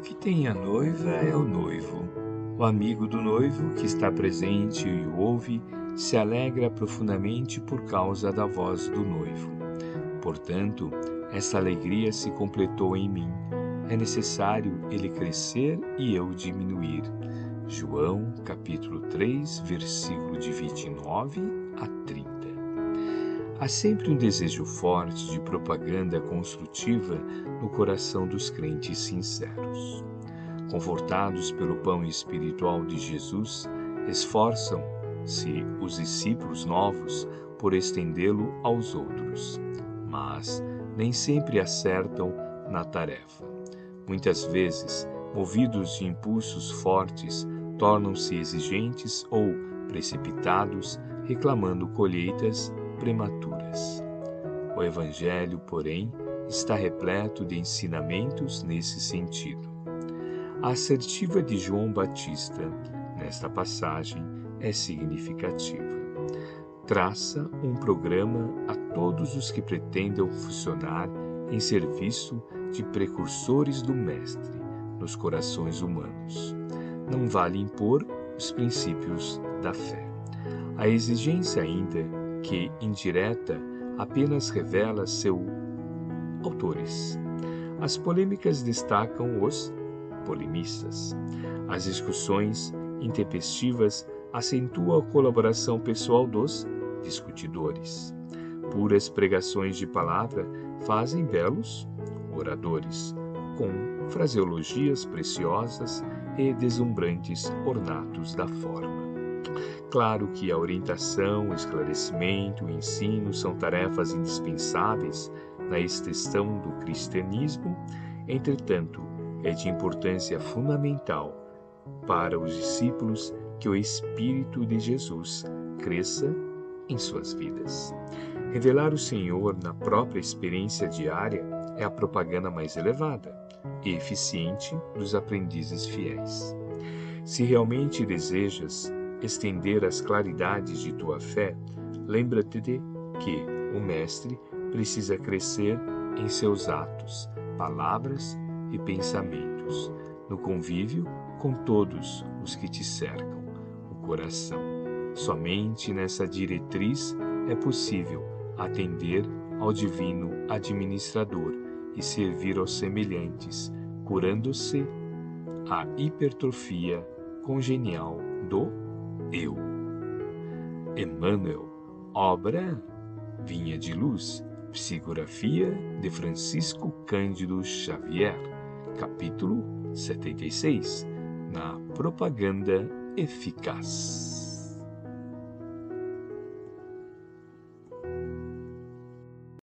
que tem a noiva é o noivo. O amigo do noivo, que está presente e o ouve, se alegra profundamente por causa da voz do noivo. Portanto, essa alegria se completou em mim. É necessário ele crescer e eu diminuir. João, capítulo 3, versículo de 29 a 30. Há sempre um desejo forte de propaganda construtiva no coração dos crentes sinceros. Confortados pelo pão espiritual de Jesus, esforçam-se os discípulos novos por estendê-lo aos outros, mas nem sempre acertam na tarefa. Muitas vezes, movidos de impulsos fortes, tornam-se exigentes ou precipitados, reclamando colheitas prematuras. O Evangelho, porém, está repleto de ensinamentos nesse sentido. A assertiva de João Batista, nesta passagem, é significativa. Traça um programa a todos os que pretendam funcionar em serviço de precursores do Mestre nos corações humanos. Não vale impor os princípios da fé. A exigência ainda que, indireta, apenas revela seus autores. As polêmicas destacam os polemistas. As discussões intempestivas acentuam a colaboração pessoal dos discutidores. Puras pregações de palavra fazem belos oradores, com fraseologias preciosas e deslumbrantes ornatos da forma. Claro que a orientação, o esclarecimento, o ensino são tarefas indispensáveis na extensão do cristianismo, entretanto, é de importância fundamental para os discípulos que o Espírito de Jesus cresça em suas vidas. Revelar o Senhor na própria experiência diária é a propaganda mais elevada e eficiente dos aprendizes fiéis. Se realmente desejas estender as claridades de tua fé, lembra-te de que o Mestre precisa crescer em seus atos, palavras e pensamentos, no convívio com todos os que te cercam, o coração. Somente nessa diretriz é possível atender ao Divino Administrador e servir aos semelhantes, curando-se a hipertrofia congenial do eu. Emmanuel, obra Vinha de Luz, psicografia de Francisco Cândido Xavier, capítulo 76, na propaganda eficaz.